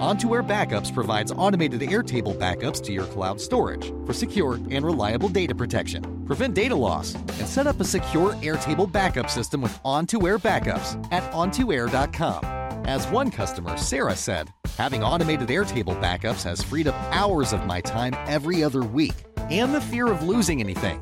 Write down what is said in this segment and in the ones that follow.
On2 Air Backups provides automated Airtable backups to your cloud storage for secure and reliable data protection. Prevent data loss and set up a secure Airtable backup system with On2 Air Backups at on2air.com. As one customer, Sarah, said, having automated Airtable backups has freed up hours of my time every other week and the fear of losing anything.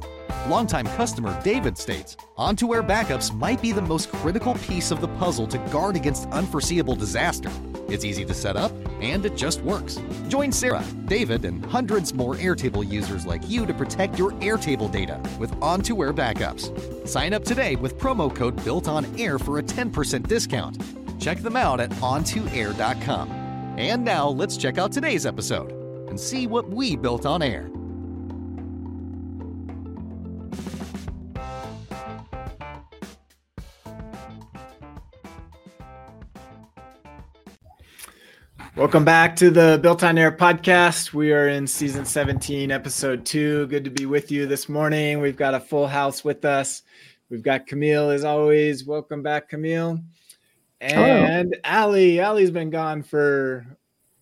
Longtime customer David states On2 Air backups might be the most critical piece of the puzzle to guard against unforeseeable disaster. It's easy to set up, and it just works. Join Sarah, David, and hundreds more Airtable users like you to protect your Airtable data with On2 Air backups. Sign up today with promo code Built On Air for a 10% discount. Check them out at on2air.com. And now let's check out today's episode and see what we built on air. Welcome back to the Built on Air podcast. We are in season 17, episode two. Good to be with you this morning. We've got a full house with us. We've got Kamille as always. Welcome back, Kamille. And Alli. Alli's been gone for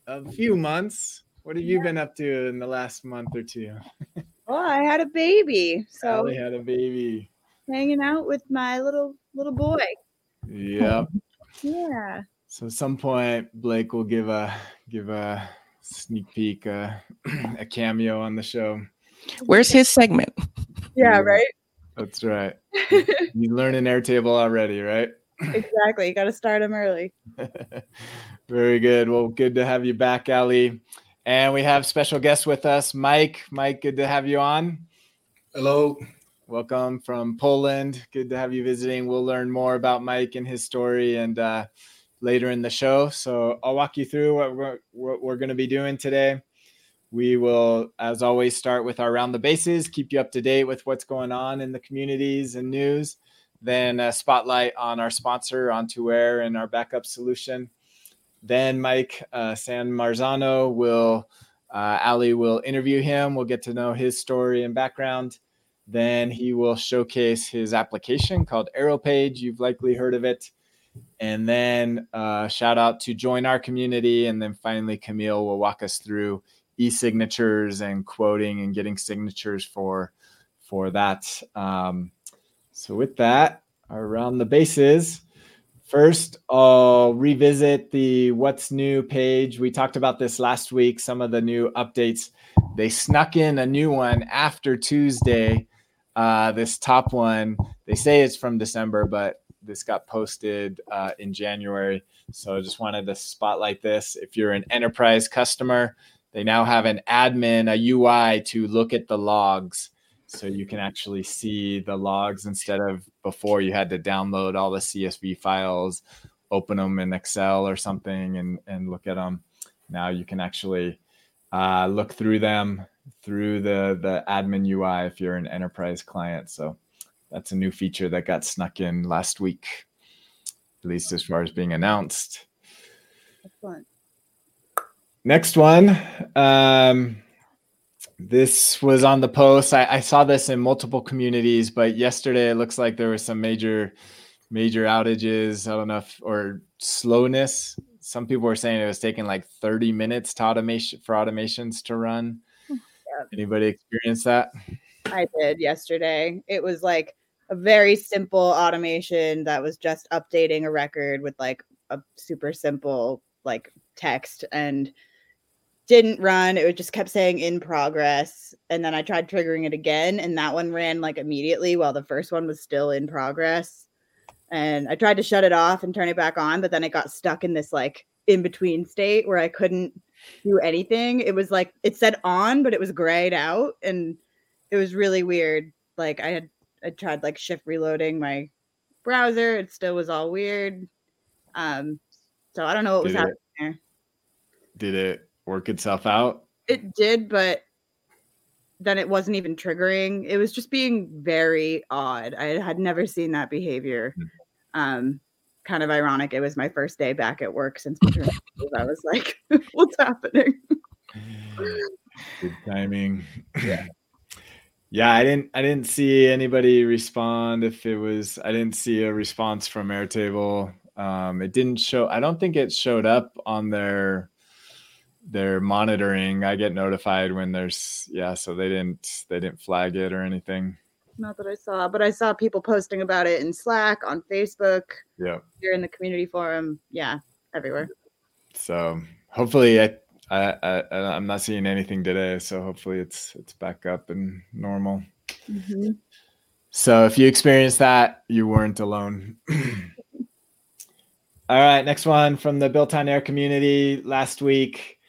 a few months. What have you been up to in the last month or two? Well, I had a baby, so Alli had a baby. hanging out with my little little boy. Yep. Yeah. So at some point, Blake will give a give a sneak peek, uh, a cameo on the show. Where's his segment? Yeah, Yeah. right? That's right. you learn an Airtable already, right? exactly. You got to start him early. Very good. Well, good to have you back, Alli. And we have special guests with us, Mike. Mike, good to have you on. Hello. Welcome from Poland. Good to have you visiting. We'll learn more about Mike and his story and uh, later in the show. So I'll walk you through what we're, what we're going to be doing today. We will, as always, start with our round the bases, keep you up to date with what's going on in the communities and news. Then a spotlight on our sponsor, On2 Air, and our backup solution. Then Mike uh, San Marzano will, uh, Alli will interview him. We'll get to know his story and background. Then he will showcase his application called AeroPage. You've likely heard of it. And then uh, shout out to join our community. And then finally, Kamille will walk us through e-signatures and quoting and getting signatures for for that. Um, so with that, around the bases. First, I'll revisit the what's new page. We talked about this last week, some of the new updates. They snuck in a new one after Tuesday. Uh, this top one, they say it's from December, but this got posted uh, in January. So I just wanted to spotlight this. If you're an enterprise customer, they now have an admin, a UI to look at the logs so you can actually see the logs instead of before you had to download all the csv files open them in excel or something and and look at them now you can actually uh, look through them through the the admin ui if you're an enterprise client so that's a new feature that got snuck in last week at least as far as being announced Excellent. next one um, this was on the post. I, I, saw this in multiple communities, but yesterday it looks like there were some major, major outages. I don't know if or slowness. Some people were saying it was taking like 30 minutes to automation for automations to run. Yep. Anybody experience that? I did yesterday. It was like a very simple automation that was just updating a record with like a super simple like text and didn't run. It just kept saying in progress. And then I tried triggering it again, and that one ran like immediately while the first one was still in progress. And I tried to shut it off and turn it back on, but then it got stuck in this like in between state where I couldn't do anything. It was like it said on, but it was grayed out, and it was really weird. Like I had I tried like shift reloading my browser, it still was all weird. Um, so I don't know what was it- happening there. Did it work itself out? It did, but then it wasn't even triggering. It was just being very odd. I had never seen that behavior. Hmm. Um, kind of ironic. It was my first day back at work since. I was like, "What's happening?" Good timing. Yeah. Yeah, I didn't I didn't see anybody respond if it was I didn't see a response from Airtable. Um it didn't show I don't think it showed up on their their monitoring. I get notified when there's yeah, so they didn't they didn't flag it or anything. Not that I saw, but I saw people posting about it in Slack, on Facebook, Yeah. here in the community forum. Yeah, everywhere. So hopefully I I, I I'm not seeing anything today, so hopefully it's it's back up and normal. Mhm. So if you experienced that, you weren't alone. All right, next one from the Built on Air community. Last week,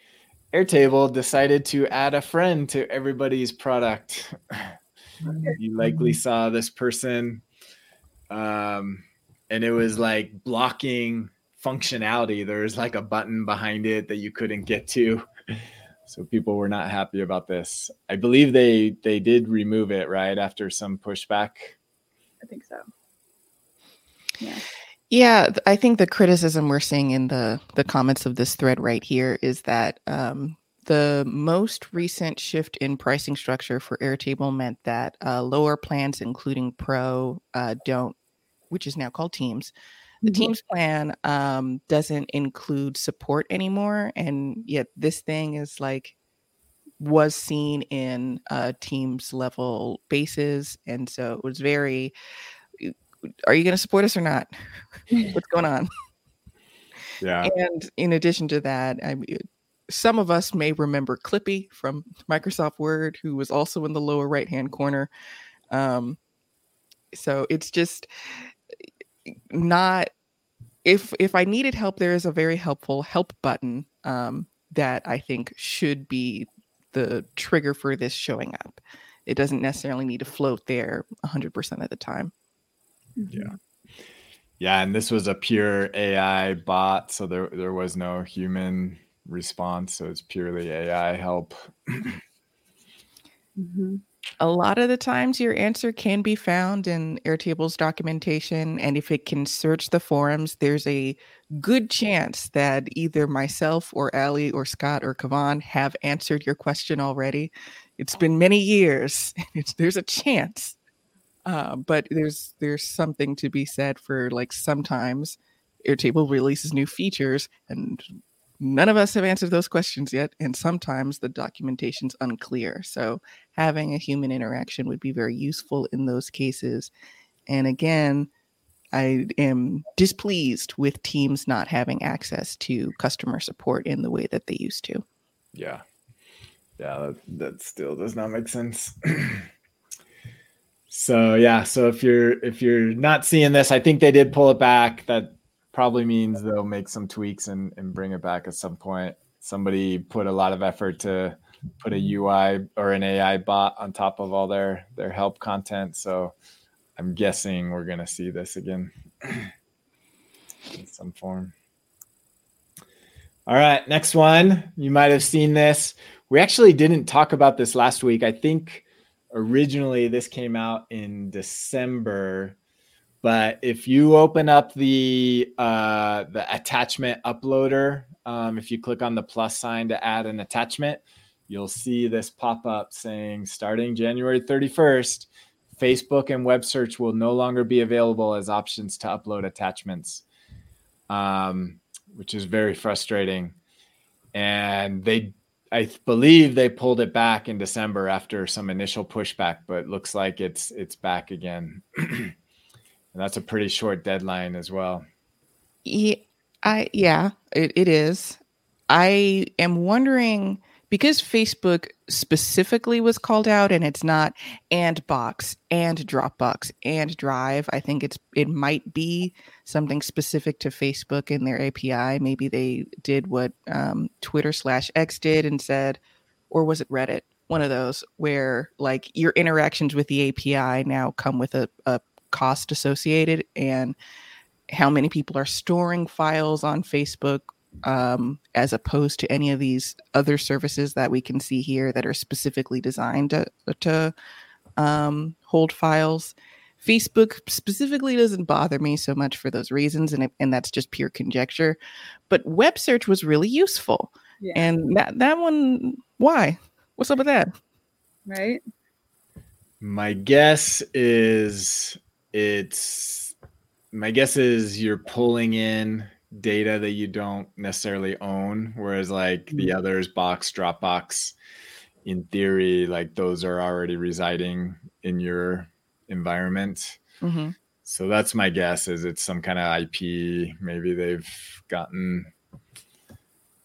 Airtable decided to add a friend to everybody's product. you likely saw this person, um, and it was like blocking functionality. There was like a button behind it that you couldn't get to. So people were not happy about this. I believe they they did remove it right after some pushback. I think so. Yeah. Yeah, I think the criticism we're seeing in the the comments of this thread right here is that um, the most recent shift in pricing structure for Airtable meant that uh, lower plans, including Pro, uh, don't, which is now called Teams. The Mhm. Teams plan um, doesn't include support anymore, and yet this thing is like was seen in uh, Teams level bases, and so it was very. Are you going to support us or not? What's going on? Yeah. And in addition to that, I mean, some of us may remember Clippy from Microsoft Word, who was also in the lower right hand corner. Um, so it's just not if if I needed help, there is a very helpful help button um, that I think should be the trigger for this showing up. It doesn't necessarily need to float there 100% of the time. Yeah. Yeah, and this was a pure AI bot, so there there was no human response, so it's purely AI help. Mhm. A lot of the times your answer can be found in Airtable's documentation. And if it can search the forums, there's a good chance that either myself or Alli or Scott or Kuovonne have answered your question already. It's been many years. There's a chance. Uh, but there's there's something to be said for like sometimes Airtable releases new features and none of us have answered those questions yet and sometimes the documentation's unclear so having a human interaction would be very useful in those cases and again i am displeased with teams not having access to customer support in the way that they used to Yeah. Yeah, that, that still does not make sense. so yeah, so if you're if you're not seeing this, I think they did pull it back. That probably means they'll make some tweaks and, and bring it back at some point. Somebody put a lot of effort to put a UI or an AI bot on top of all their their help content. So I'm guessing we're gonna see this again in some form. All right, next one. You might have seen this. We actually didn't talk about this last week. I think originally this came out in December, but if you open up the uh, the attachment uploader, um, if you click on the plus sign to add an attachment, you'll see this pop up saying starting January 31st, Facebook and web search will no longer be available as options to upload attachments. Um, which is very frustrating. And they, I believe they pulled it back in December after some initial pushback, but looks like it's it's back again. and that's a pretty short deadline as well. Yeah, I yeah, it, it is. I am wondering because Facebook specifically was called out and it's not and box and Dropbox and Drive. I think it's it might be something specific to Facebook and their API. Maybe they did what um, Twitter slash X did and said, or was it Reddit? One of those where like your interactions with the API now come with a, a cost associated and how many people are storing files on Facebook um, as opposed to any of these other services that we can see here that are specifically designed to, to um, hold files. Facebook specifically doesn't bother me so much for those reasons, and, it, and that's just pure conjecture. But web search was really useful. Yeah. And that, that one, why? What's up with that? Right. My guess is it's my guess is you're pulling in data that you don't necessarily own, whereas like the mm-hmm. others, Box, Dropbox, in theory, like those are already residing in your environment. Mm-hmm. So that's my guess is it's some kind of IP. Maybe they've gotten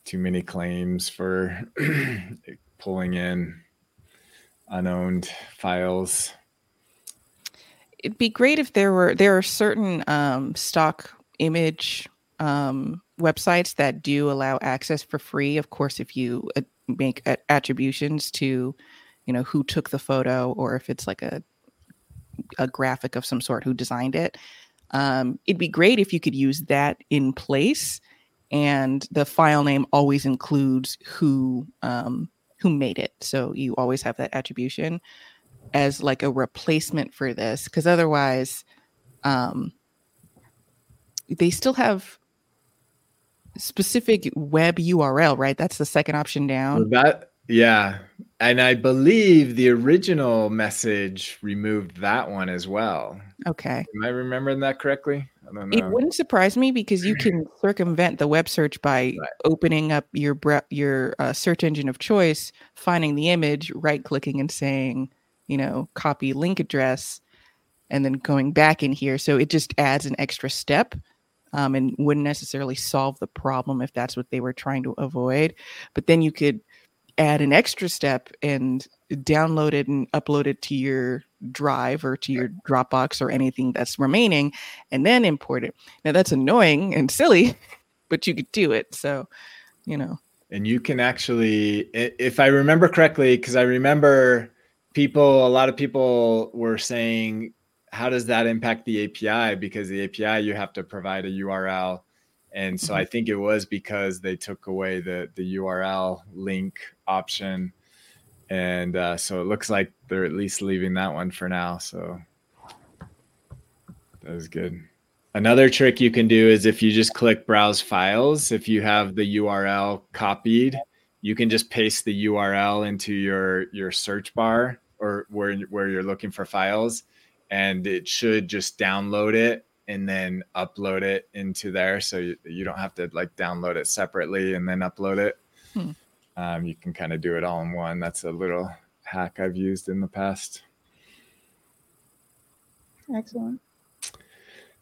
too many claims for pulling in unowned files. It'd be great if there were there are certain um, stock image um, websites that do allow access for free. Of course, if you uh, make attributions to, you know, who took the photo or if it's like a a graphic of some sort who designed it. Um, it'd be great if you could use that in place, and the file name always includes who um, who made it. So you always have that attribution as like a replacement for this, because otherwise, um, they still have specific web URL, right? That's the second option down. That yeah, and I believe the original message removed that one as well. Okay. Am I remembering that correctly? I don't know. It wouldn't surprise me because you can circumvent the web search by right. opening up your your uh, search engine of choice, finding the image, right clicking and saying, you know, copy link address, and then going back in here. So it just adds an extra step. Um, and wouldn't necessarily solve the problem if that's what they were trying to avoid. But then you could add an extra step and download it and upload it to your drive or to your Dropbox or anything that's remaining and then import it. Now that's annoying and silly, but you could do it. So, you know. And you can actually, if I remember correctly, because I remember people, a lot of people were saying, how does that impact the API? Because the API, you have to provide a URL. And so I mm-hmm. think it was because they took away the, the URL link option. And uh, so it looks like they're at least leaving that one for now. So that was good. Another trick you can do is if you just click browse files, if you have the URL copied, you can just paste the URL into your your search bar or where where you're looking for files and it should just download it and then upload it into there so you, you don't have to like download it separately and then upload it. Hmm um, you can kind of do it all in one. That's a little hack I've used in the past. Excellent.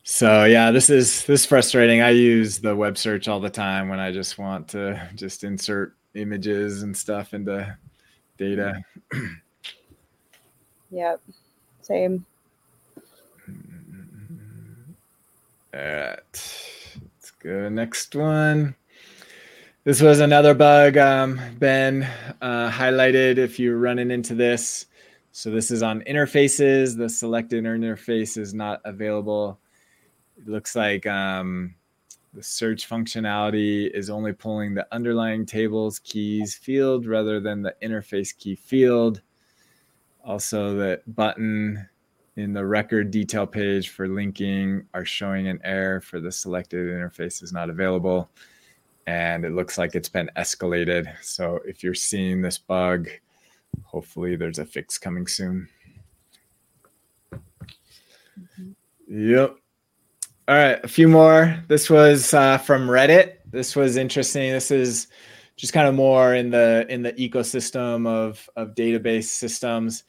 So yeah, this is this is frustrating. I use the web search all the time when I just want to just insert images and stuff into data. yep. Same. All right. Let's go next one. This was another bug um, Ben uh, highlighted if you're running into this. So this is on interfaces. The selected interface is not available. It looks like um, the search functionality is only pulling the underlying tables keys field rather than the interface key field. Also, the button in the record detail page for linking are showing an error for the selected interface is not available and it looks like it's been escalated. So if you're seeing this bug, hopefully there's a fix coming soon. Mm-hmm. Yep. All right, a few more. This was uh, from Reddit. This was interesting. This is just kind of more in the in the ecosystem of of database systems.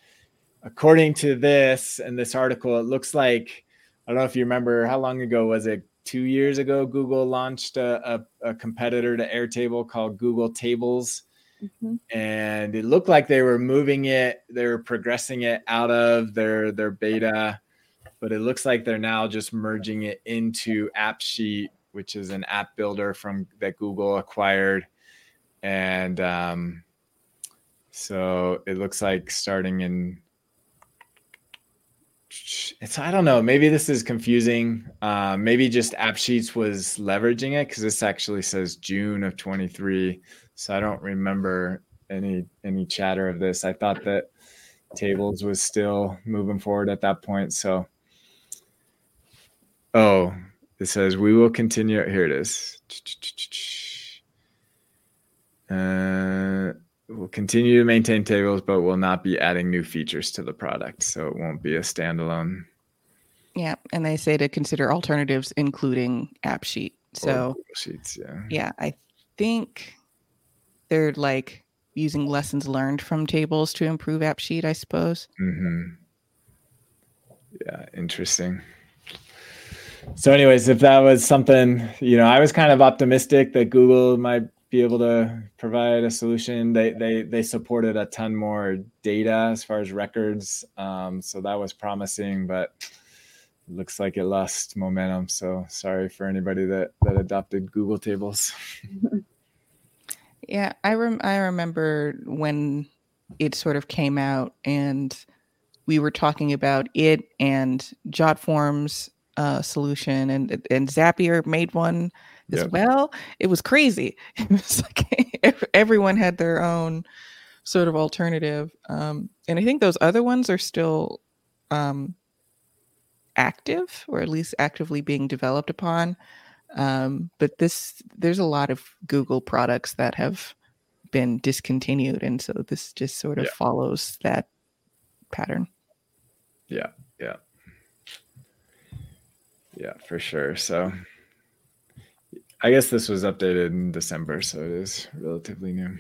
According to this and this article, it looks like I don't know if you remember how long ago was it two years ago, Google launched a, a, a competitor to Airtable called Google Tables. Mm-hmm. And it looked like they were moving it, they were progressing it out of their their beta, but it looks like they're now just merging it into AppSheet, which is an app builder from that Google acquired. And um, so it looks like starting in it's I don't know. Maybe this is confusing. Uh, maybe just AppSheets was leveraging it because this actually says June of 23. So I don't remember any any chatter of this. I thought that tables was still moving forward at that point. So oh, it says we will continue. Here it is. Uh, we'll continue to maintain tables, but we'll not be adding new features to the product. So it won't be a standalone. Yeah. And they say to consider alternatives, including AppSheet. So, sheets, yeah. Yeah. I think they're like using lessons learned from tables to improve AppSheet, I suppose. Mm-hmm. Yeah. Interesting. So, anyways, if that was something, you know, I was kind of optimistic that Google might be able to provide a solution. They they they supported a ton more data as far as records, um, so that was promising, but looks like it lost momentum. So sorry for anybody that that adopted Google Tables. yeah, I rem- I remember when it sort of came out and we were talking about it and JotForms uh, solution and and Zapier made one as well. It was crazy. It was like everyone had their own sort of alternative. Um, and I think those other ones are still um, active, or at least actively being developed upon. Um, but this, there's a lot of Google products that have been discontinued, and so this just sort of yeah. follows that pattern. Yeah, yeah, yeah, for sure. So I guess this was updated in December, so it is relatively new.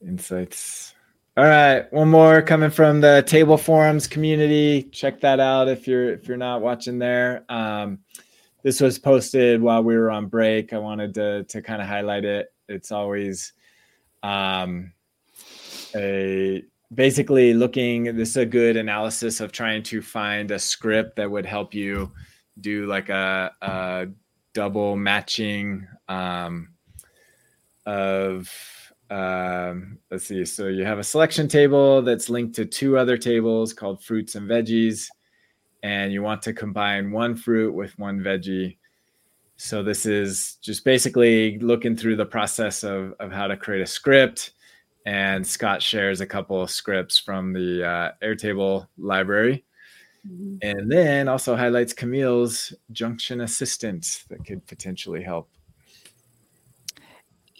Insights. All right, one more coming from the table forums community. Check that out if you're if you're not watching there. Um, this was posted while we were on break. I wanted to to kind of highlight it. It's always um, a basically looking. This is a good analysis of trying to find a script that would help you do like a, a double matching um, of um, let's see. So you have a selection table that's linked to two other tables called fruits and veggies, and you want to combine one fruit with one veggie. So this is just basically looking through the process of, of how to create a script. And Scott shares a couple of scripts from the uh, Airtable library. Mm-hmm. And then also highlights Kamille's junction assistant that could potentially help.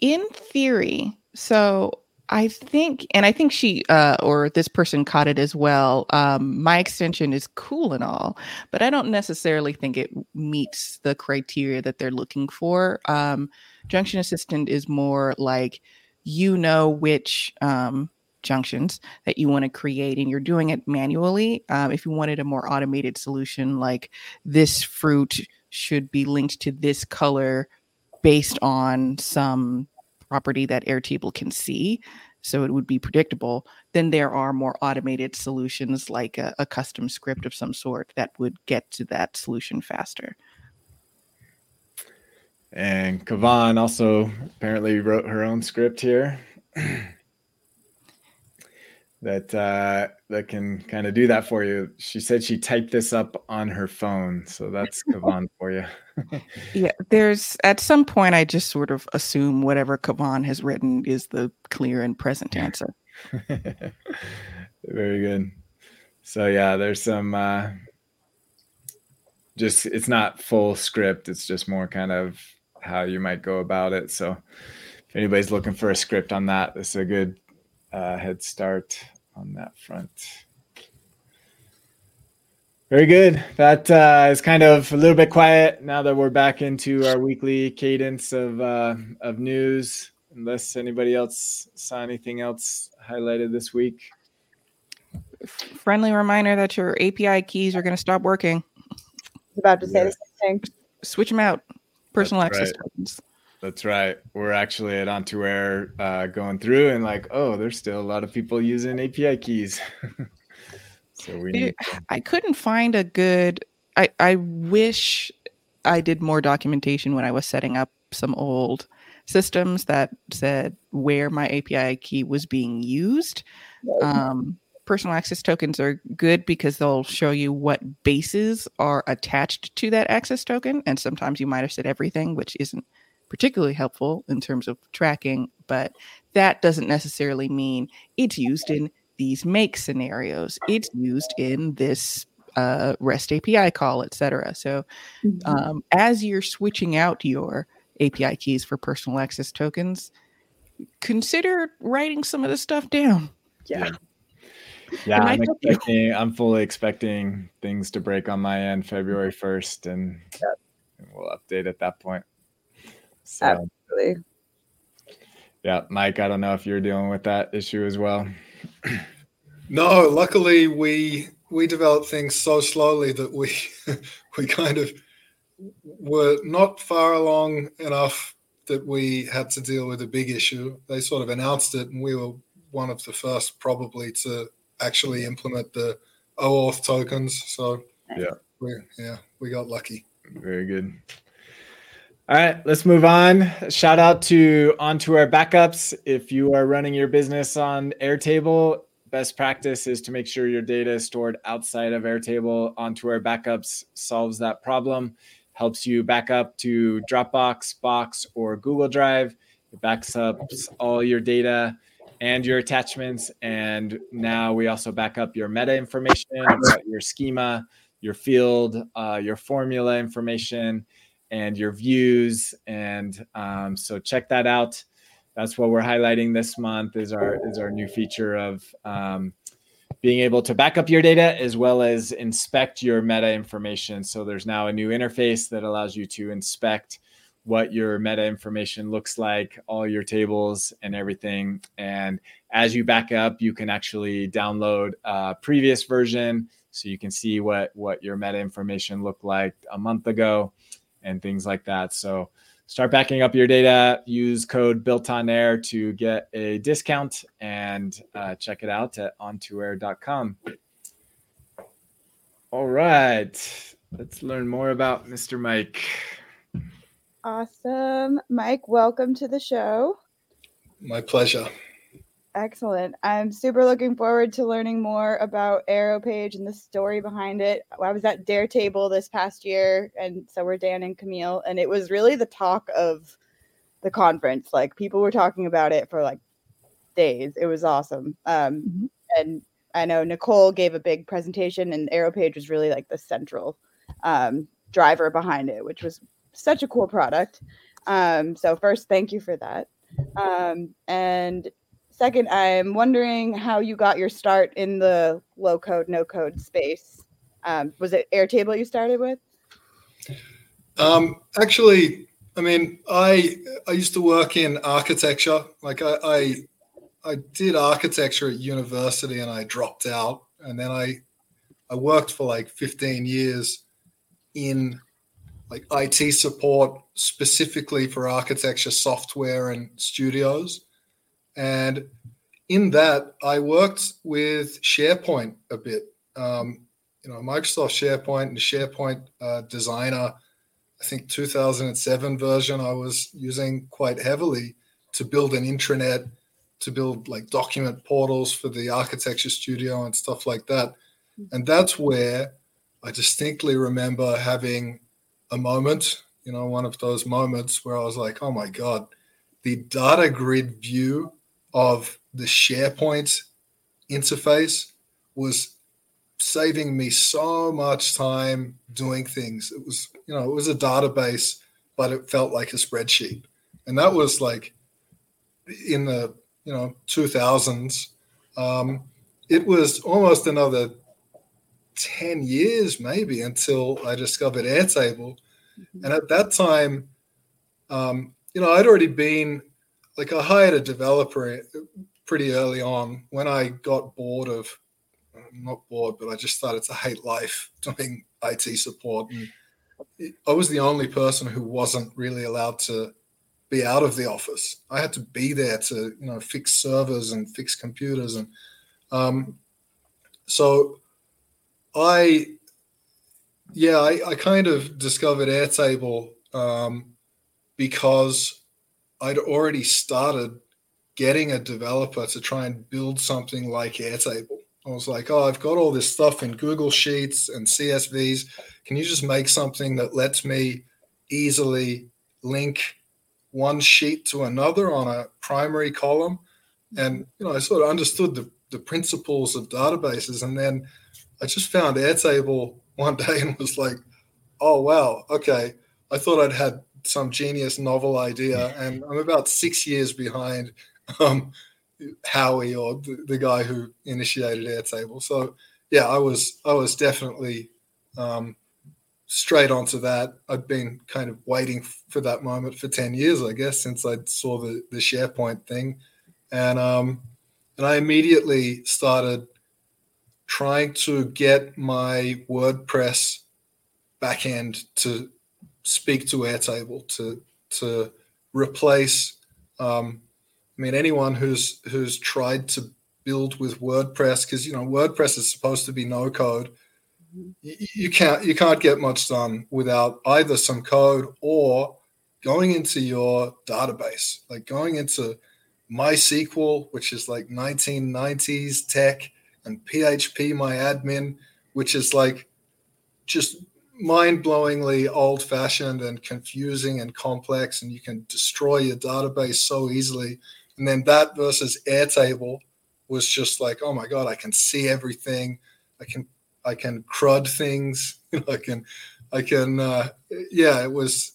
In theory, so I think, and I think she uh, or this person caught it as well. Um, my extension is cool and all, but I don't necessarily think it meets the criteria that they're looking for. Um, junction assistant is more like you know which um, junctions that you want to create and you're doing it manually. Um, if you wanted a more automated solution, like this fruit should be linked to this color based on some property that Airtable can see, so it would be predictable, then there are more automated solutions like a, a custom script of some sort that would get to that solution faster. And Kuovonne also apparently wrote her own script here. that uh, that can kind of do that for you. She said she typed this up on her phone, so that's Kuovonne for you. yeah, there's at some point I just sort of assume whatever Kuovonne has written is the clear and present answer. Very good. So yeah, there's some uh, just it's not full script. It's just more kind of how you might go about it. So if anybody's looking for a script on that, this is a good uh, head start on that front. Very good. That uh, is kind of a little bit quiet now that we're back into our weekly cadence of uh, of news. Unless anybody else saw anything else highlighted this week. Friendly reminder that your API keys are going to stop working. about to say yeah. the same thing. Switch them out. Personal That's access right. tokens. That's right. We're actually at On2Air uh, going through and like, oh, there's still a lot of people using API keys. so we need. I couldn't find a good. I I wish I did more documentation when I was setting up some old systems that said where my API key was being used. Um, personal access tokens are good because they'll show you what bases are attached to that access token. And sometimes you might have said everything, which isn't particularly helpful in terms of tracking, but that doesn't necessarily mean it's used in these make scenarios. It's used in this uh, REST API call, etc. So mm-hmm. um, as you're switching out your API keys for personal access tokens, consider writing some of the stuff down. Yeah. Yeah, I'm expecting. I'm fully expecting things to break on my end February first, and, yep. and, we'll update at that point. So, Absolutely. Yeah, Mike. I don't know if you're dealing with that issue as well. No, luckily we we developed things so slowly that we we kind of were not far along enough that we had to deal with a big issue. They sort of announced it, and we were one of the first probably to actually implement the OAuth tokens. So yeah, we yeah we got lucky. Very good. All right, let's move on. Shout out to On2Air Backups. If you are running your business on Airtable, best practice is to make sure your data is stored outside of Airtable. On2Air Backups solves that problem helps you back up to Dropbox, Box, or Google Drive. It backs up all your data and your attachments. And now we also back up your meta information your schema, your field, uh, your formula information, and your views. And um, so check that out. That's what we're highlighting this month is our is our new feature of um, being able to back up your data as well as inspect your meta information. So there's now a new interface that allows you to inspect what your meta information looks like, all your tables and everything. And as you back up, you can actually download a previous version so you can see what what your meta information looked like a month ago and things like that. So start backing up your data. Use code built on air to get a discount and uh, check it out at on2air.com. All right, let's learn more about Mr. Mike. Awesome. Mike, welcome to the show. My pleasure. Excellent. I'm super looking forward to learning more about Aeropage and the story behind it. I was at Dare Table this past year, and so were Dan and Kamille, and it was really the talk of the conference. Like people were talking about it for like days. It was awesome. Um, mm-hmm. And I know Nicole gave a big presentation, and Aeropage was really like the central um, driver behind it, which was such a cool product. Um, so first, thank you for that. Um, and Second, I'm wondering how you got your start in the low code, no code space. Um, was it Airtable you started with? Um, actually, I mean, I I used to work in architecture. Like I, I I did architecture at university and I dropped out, and then I I worked for like 15 years in like IT support specifically for architecture software and studios. And in that, I worked with SharePoint a bit. Um, you know, Microsoft SharePoint and SharePoint uh, Designer, I think 2007 version, I was using quite heavily to build an intranet, to build like document portals for the architecture studio and stuff like that. And that's where I distinctly remember having a moment, you know, one of those moments where I was like, oh my God, the data grid view of the SharePoint interface was saving me so much time doing things. It was, you know, it was a database, but it felt like a spreadsheet. And that was like in the, you know, 2000s. Um, it was almost another 10 years maybe until I discovered Airtable. Mm-hmm. And at that time, um, you know, I'd already been like I hired a developer pretty early on when I got bored of not bored, but I just started to hate life doing IT support. And I was the only person who wasn't really allowed to be out of the office. I had to be there to, you know, fix servers and fix computers. And um, so I, yeah, I, I kind of discovered Airtable um, because I'd already started getting a developer to try and build something like Airtable. I was like, oh, I've got all this stuff in Google Sheets and CSVs. Can you just make something that lets me easily link one sheet to another on a primary column? And you know, I sort of understood the, the principles of databases, and then I just found Airtable one day and was like, oh wow, okay. I thought I'd had some genius novel idea, and I'm about six years behind um, Howie or the, the, guy who initiated Airtable. So yeah, I was I was definitely um, straight onto that. I'd been kind of waiting for that moment for ten years, I guess, since I saw the the SharePoint thing, and um, and I immediately started trying to get my WordPress backend to speak to Airtable to to replace. Um, I mean, anyone who's who's tried to build with WordPress because you know WordPress is supposed to be no code. Mm-hmm. You, you can't you can't get much done without either some code or going into your database, like going into MySQL, which is like 1990s tech, and PHP My Admin, which is like just mind-blowingly old-fashioned and confusing and complex and you can destroy your database so easily. And then that versus airtable was just like oh my god i can see everything. I can i can crud things. I can i can uh, yeah it was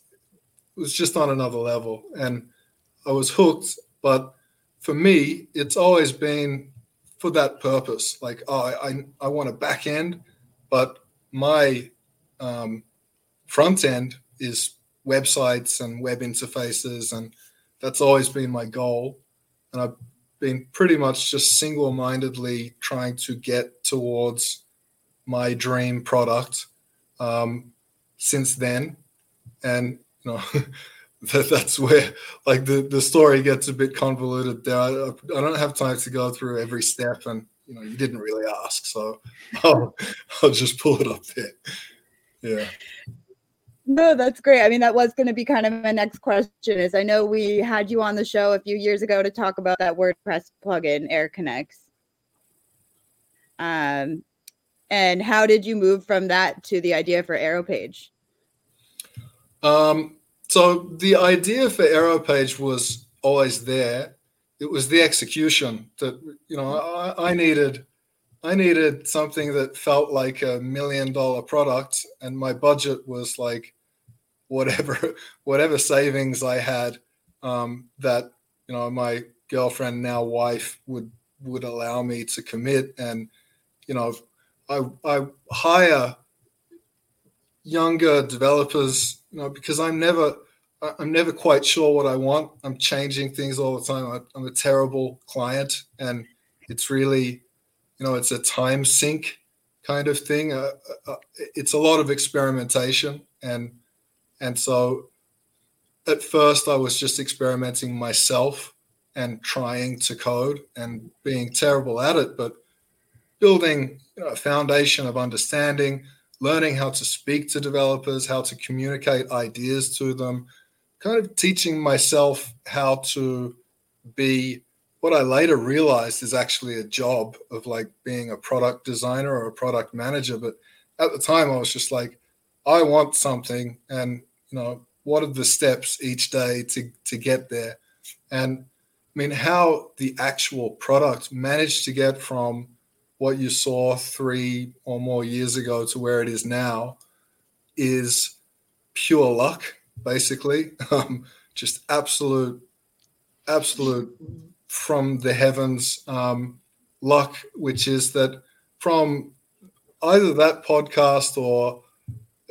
it was just on another level. And i was hooked but for me it's always been for that purpose. Like oh i i want a back end but my um, front end is websites and web interfaces, and that's always been my goal. And I've been pretty much just single mindedly trying to get towards my dream product um, since then. And, you know, that, that's where like the, the story gets a bit convoluted there. I, I don't have time to go through every step and, you know, you didn't really ask. So I'll, I'll just pull it up there yeah. No that's great. I mean that was going to be kind of my next question is i know we had you on the show a few years ago to talk about that wordpress plugin AirConnex um and how did you move from that to the idea for AeroPage? Um so the idea for AeroPage was always there. It was the execution that you know I, I needed I needed something that felt like a million dollar product, and my budget was like whatever whatever savings I had um, that you know my girlfriend now wife would would allow me to commit, and you know I I hire younger developers, you know, because I'm never I'm never quite sure what I want. I'm changing things all the time. I'm a terrible client, and it's really you know it's a time sink kind of thing. Uh, uh, it's a lot of experimentation. And and so at first i was just experimenting myself and trying to code and being terrible at it but building you know, a foundation of understanding learning how to speak to developers how to communicate ideas to them kind of teaching myself how to be what I later realized is actually a job of like being a product designer or a product manager. But at the time, I was just like, I want something, and you know, what are the steps each day to to get there? And I mean, how the actual product managed to get from what you saw three or more years ago to where it is now is pure luck, basically. Um, just absolute, absolute from the heavens um, luck, which is that from either that podcast or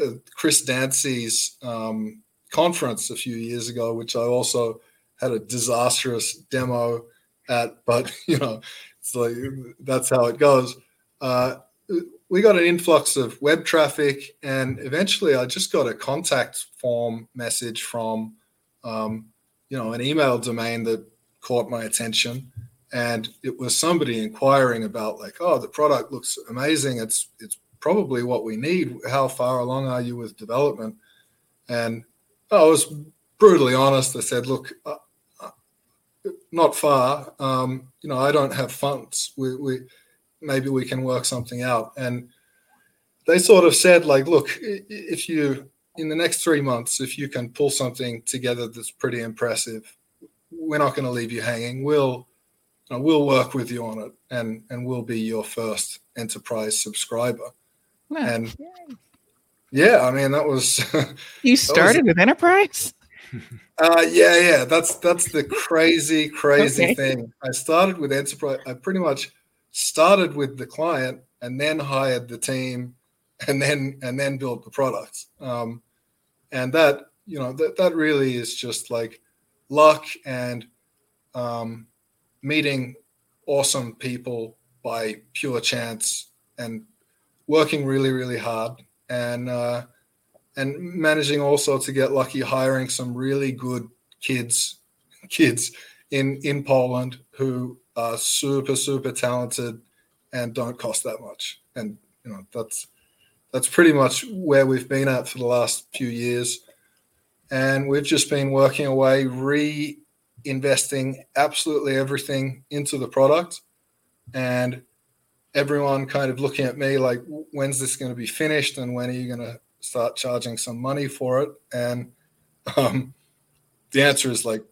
uh, Chris Dancy's um, conference a few years ago, which I also had a disastrous demo at, but you know, it's like that's how it goes. Uh, we got an influx of web traffic, and eventually, I just got a contact form message from, um, you know, an email domain that caught my attention. And it was somebody inquiring about like oh the product looks amazing. It's it's probably what we need. How far along are you with development? And i was brutally honest. I said look uh, uh, not far. Um, you know i don't have funds. We, we maybe we can work something out. And they sort of said, like, look, if you in the next three months, if you can pull something together that's pretty impressive, we're not going to leave you hanging. We'll you know, we'll work with you on it, and and we'll be your first enterprise subscriber. And yeah, I mean that was you started was, with enterprise. Uh, yeah, yeah, that's that's the crazy, crazy okay. thing. I started with enterprise. I pretty much started with the client and then hired the team, and then and then built the products. Um, and that you know that that really is just like luck and um, meeting awesome people by pure chance and working really really hard and uh, and managing also to get lucky hiring some really good kids kids in in Poland who are super super talented and don't cost that much. And you know that's that's pretty much where we've been at for the last few years and we've just been working away reinvesting absolutely everything into the product. And everyone kind of looking at me like when's this going to be finished? And when are you going to start charging some money for it? And um, the answer is like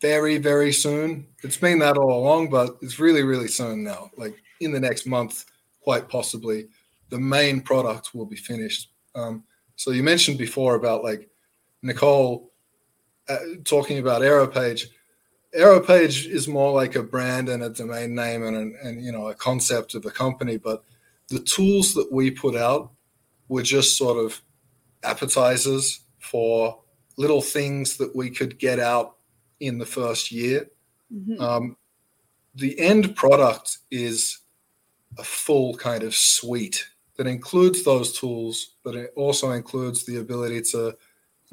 very very soon. It's been that all along but it's really really soon now. Like in the next month quite possibly the main product will be finished. Um, so you mentioned before about like nicole uh, talking about aeropage aeropage is more like a brand and a domain name and, and you know a concept of a company but the tools that we put out were just sort of appetizers for little things that we could get out in the first year. Mm-hmm. Um, the end product is a full kind of suite that includes those tools, but it also includes the ability to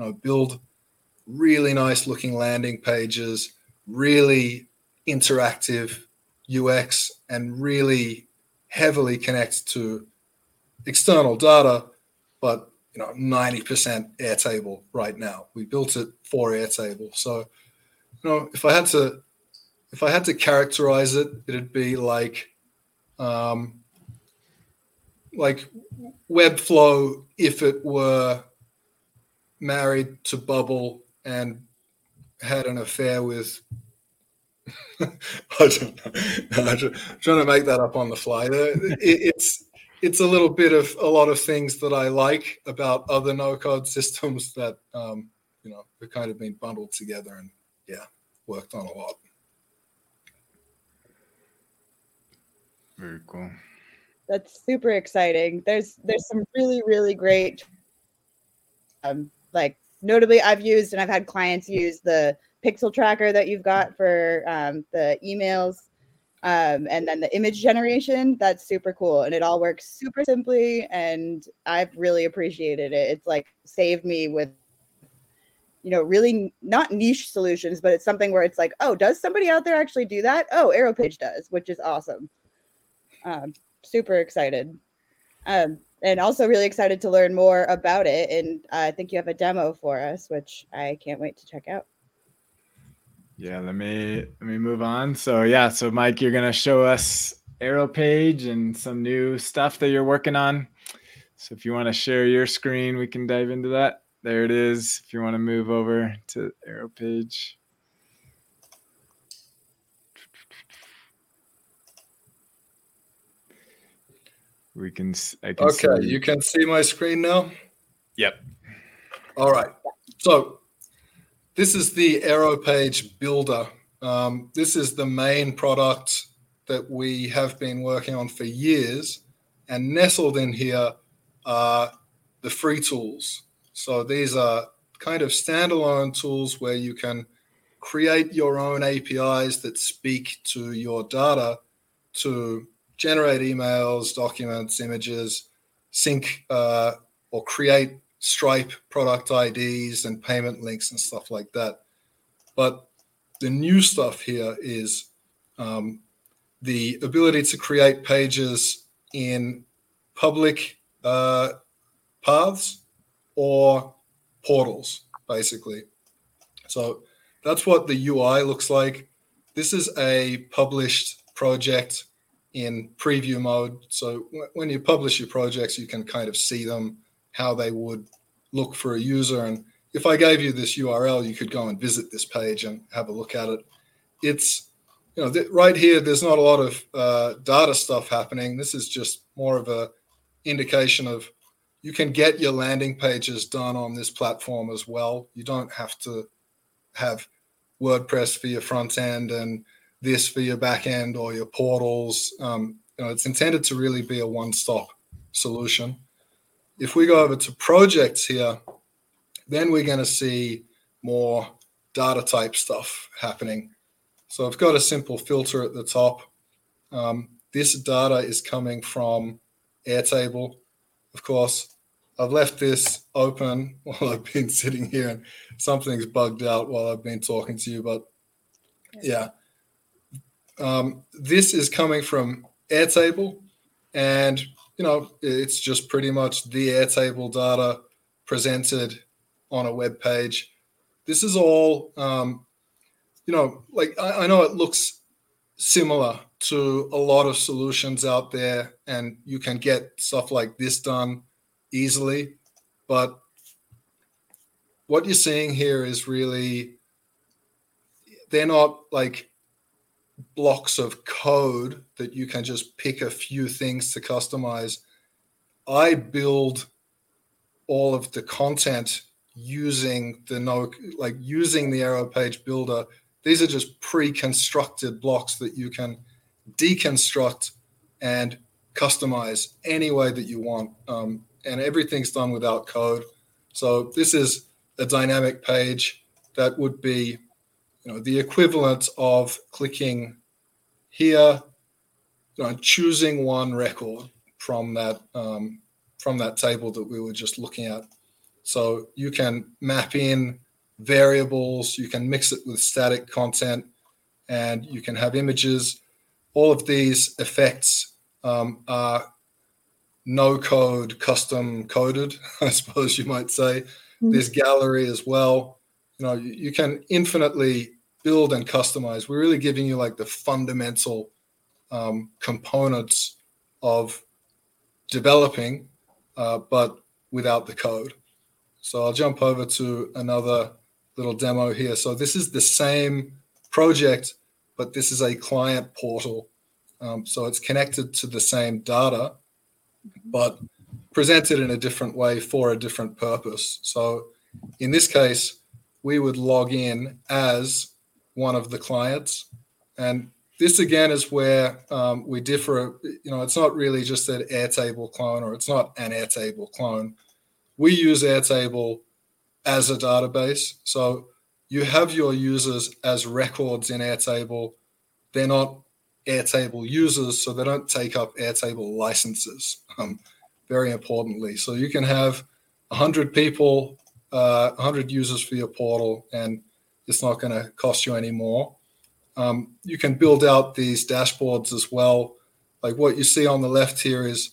know, build really nice looking landing pages, really interactive UX, and really heavily connect to external data, but you know, 90% Airtable right now. We built it for Airtable. So, you know, if I had to if I had to characterize it, it'd be like um, like Webflow if it were married to Bubble and had an affair with I don't know. I'm trying to make that up on the fly. It, it's it's a little bit of a lot of things that I like about other no code systems that um, you know have kind of been bundled together and yeah, worked on a lot. Very cool. That's super exciting. There's there's some really really great um like notably I've used and I've had clients use the pixel tracker that you've got for um, the emails um, and then the image generation. That's super cool and it all works super simply and i've really appreciated it. It's like saved me with you know really not niche solutions but it's something where it's like oh does somebody out there actually do that? Oh aeropage does which is awesome. Um, super excited. Um, and also really excited to learn more about it and i think you have a demo for us which i can't wait to check out yeah, let me let me move on. So yeah, so Mike, you're gonna show us Aeropage and some new stuff that you're working on. So if you want to share your screen, we can dive into that. There it is. If you want to move over to Aeropage. We can. I can okay, see. you can see my screen now. Yep. All right. So this is the Aeropage Builder. Um, this is the main product that we have been working on for years. And nestled in here are the free tools. So these are kind of standalone tools where you can create your own APIs that speak to your data to generate emails, documents, images, sync uh, or create Stripe product IDs and payment links and stuff like that. But the new stuff here is um, the ability to create pages in public uh, paths or portals, basically. So that's what the UI looks like. This is a published project in preview mode. So when you publish your projects, you can kind of see them, how they would look for a user. And if I gave you this URL, you could go and visit this page and have a look at it. It's, you know, th- right here, there's not a lot of uh, data stuff happening. This is just more of a indication of you can get your landing pages done on this platform as well. You don't have to have WordPress for your front end and this for your back end or your portals. Um, you know, it's intended to really be a one-stop solution. If we go over to projects here, then we're going to see more data type stuff happening. So I've got a simple filter at the top. Um, this data is coming from Airtable, of course. I've left this open while I've been sitting here and something's bugged out while I've been talking to you, but yeah. Um, this is coming from Airtable and you know it's just pretty much the Airtable data presented on a web page. This is all um, you know, like I, I know it looks similar to a lot of solutions out there, and you can get stuff like this done easily. But what you're seeing here is really, they're not like blocks of code that you can just pick a few things to customize. I build all of the content using the no like using the Aeropage builder these are just pre-constructed blocks that you can deconstruct and customize any way that you want. Um, and everything's done without code. So this is a dynamic page that would be, you know, the equivalent of clicking here, you know, choosing one record from that um, from that table that we were just looking at. So you can map in variables, you can mix it with static content, and you can have images. All of these effects um, are no code, custom coded, I suppose you might say. Mm-hmm. This gallery as well. You know, you, can infinitely build and customize. We're really giving you like the fundamental um, components of developing, uh, but without the code. So I'll jump over to another little demo here. So this is the same project, but this is a client portal. Um, so it's connected to the same data, but presented in a different way for a different purpose. So in this case, we would log in as one of the clients. And this again is where um, we differ. You know, it's not really just an Airtable clone or it's not an Airtable clone. We use Airtable as a database. So you have your users as records in Airtable. They're not Airtable users, so they don't take up Airtable licenses. Um, very importantly, so you can have 100 people, uh, 100 users for your portal, and it's not going to cost you any more. Um, you can build out these dashboards as well. Like what you see on the left here is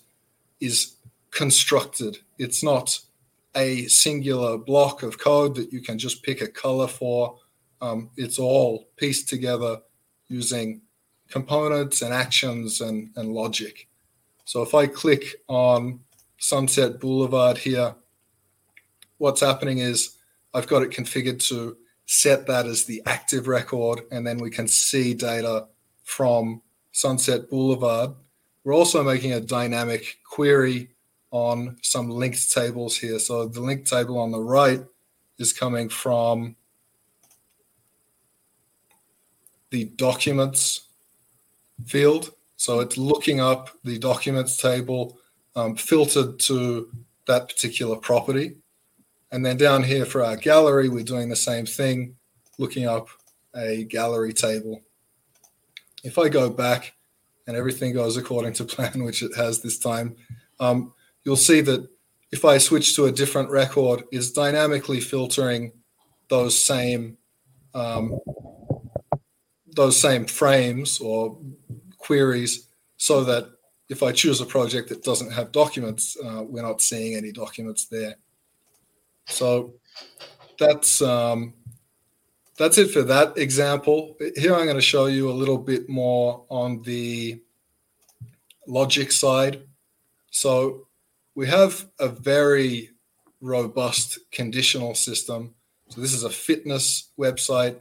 is constructed. It's not a singular block of code that you can just pick a color for. Um, it's all pieced together using components and actions and, and logic. So if I click on Sunset Boulevard here, what's happening is I've got it configured to set that as the active record, and then we can see data from Sunset Boulevard. We're also making a dynamic query on some linked tables here. So the link table on the right is coming from the documents field. So it's looking up the documents table um, filtered to that particular property. And then down here for our gallery, we're doing the same thing, looking up a gallery table. If I go back and everything goes according to plan, which it has this time, um, you'll see that if I switch to a different record, is dynamically filtering those same um, those same frames or queries, so that if I choose a project that doesn't have documents, uh, we're not seeing any documents there. So that's um, that's it for that example. Here I'm going to show you a little bit more on the logic side. So we have a very robust conditional system. So this is a fitness website.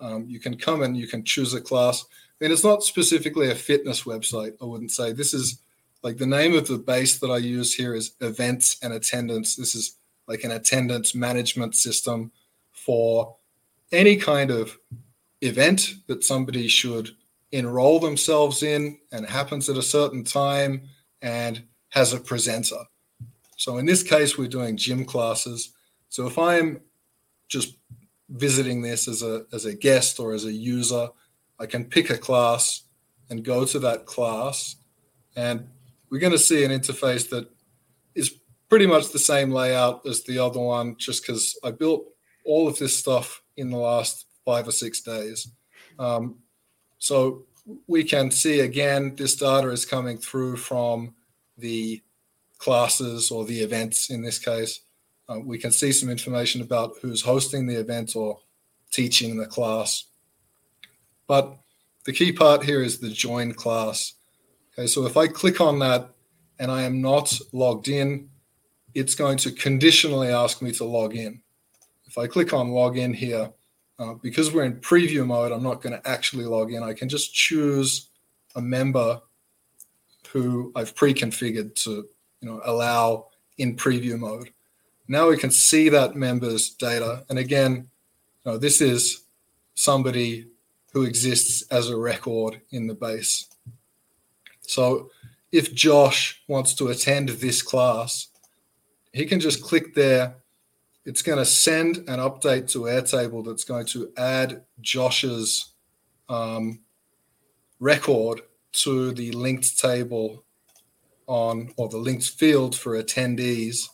Um, you can come and you can choose a class. Mean, it's not specifically a fitness website. I wouldn't say this is like the name of the base that I use here is events and attendance. This is like an attendance management system for any kind of event that somebody should enroll themselves in and happens at a certain time and has a presenter. So in this case, we're doing gym classes. So if I'm just visiting this as a as a guest or as a user, I can pick a class and go to that class, and we're going to see an interface that is pretty much the same layout as the other one, just because I built all of this stuff in the last five or six days. Um, so we can see again, this data is coming through from the classes or the events in this case. Uh, we can see some information about who's hosting the event or teaching the class. But the key part here is the join class. Okay, so if I click on that and I am not logged in, it's going to conditionally ask me to log in. If I click on log in here, uh, because we're in preview mode, I'm not going to actually log in. I can just choose a member who I've pre-configured to you know, allow in preview mode. Now we can see that member's data. And again, you know, this is somebody who exists as a record in the base. So if Josh wants to attend this class, he can just click there. It's going to send an update to Airtable that's going to add Josh's um, record to the linked table on, or the linked field for attendees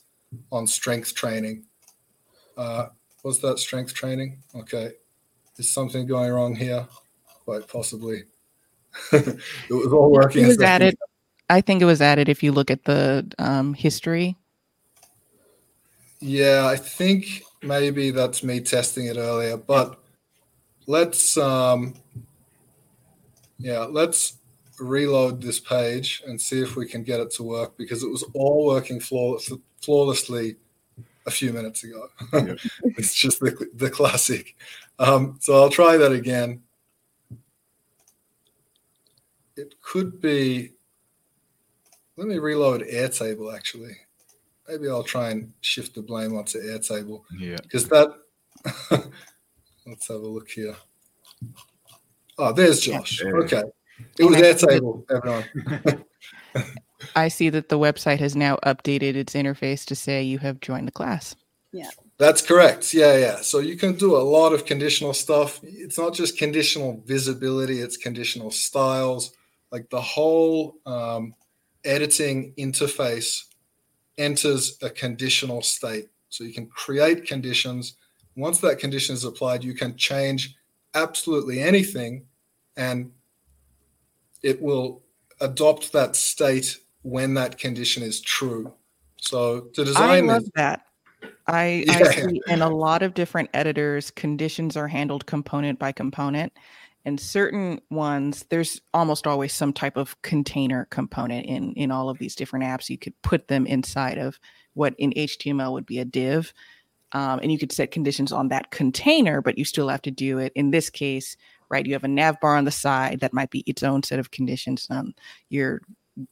on strength training. Uh, was that strength training? Okay. Is something going wrong here? Quite possibly. it was all working. It was added. I think it was added if you look at the um, history. Yeah, I think maybe that's me testing it earlier, but let's um yeah, let's reload this page and see if we can get it to work because it was all working flawless, flawlessly a few minutes ago. It's just the, the classic. Um, so I'll try that again. It could be, let me reload Airtable actually. Maybe I'll try and shift the blame onto Airtable. Yeah. Because that, let's have a look here. Oh, there's Josh. Okay. It was Airtable, everyone. I see that the website has now updated its interface to say you have joined the class. Yeah. That's correct. Yeah, yeah. So you can do a lot of conditional stuff. It's not just conditional visibility, it's conditional styles. Like the whole um, editing interface enters a conditional state. So you can create conditions. Once that condition is applied, you can change absolutely anything and it will adopt that state when that condition is true. So to design I love that. I, yeah. I see in a lot of different editors, conditions are handled component by component. And certain ones, there's almost always some type of container component in in all of these different apps. You could put them inside of what in HTML would be a div. Um, and you could set conditions on that container, but you still have to do it. In this case, right? You have a nav bar on the side that might be its own set of conditions. On your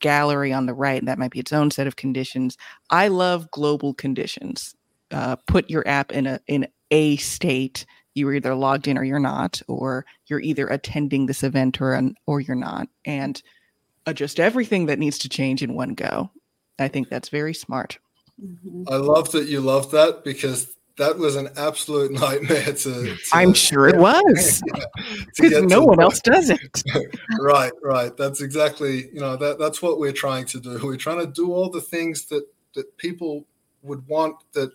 gallery on the right, that might be its own set of conditions. I love global conditions. Uh, put your app in a in a state. You're either logged in or you're not, or you're either attending this event or an, or you're not, and adjust everything that needs to change in one go. I think that's very smart. Mm-hmm. I love that you love that because that was an absolute nightmare to. to I'm sure it was because no one else does it. right, right. That's exactly you know that that's what we're trying to do. We're trying to do all the things that that people would want that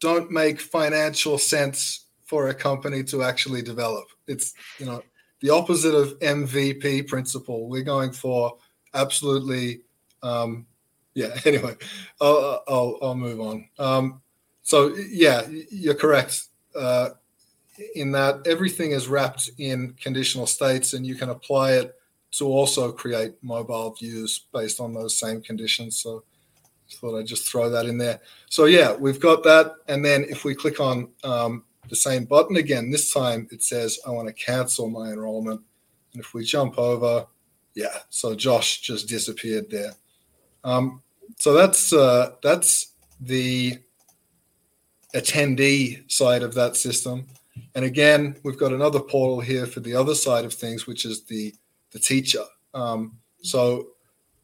don't make financial sense for a company to actually develop. It's you know the opposite of MVP principle. We're going for absolutely. Um, yeah. Anyway, I'll, I'll, I'll move on. Um, so yeah, you're correct uh, in that everything is wrapped in conditional states, and you can apply it to also create mobile views based on those same conditions. So thought I'd just throw that in there. So yeah, we've got that. And then if we click on um, the same button again, this time it says, I want to cancel my enrollment. And if we jump over, yeah, so Josh just disappeared there. Um, so that's uh, that's the attendee side of that system. And again, we've got another portal here for the other side of things, which is the the teacher. Um, so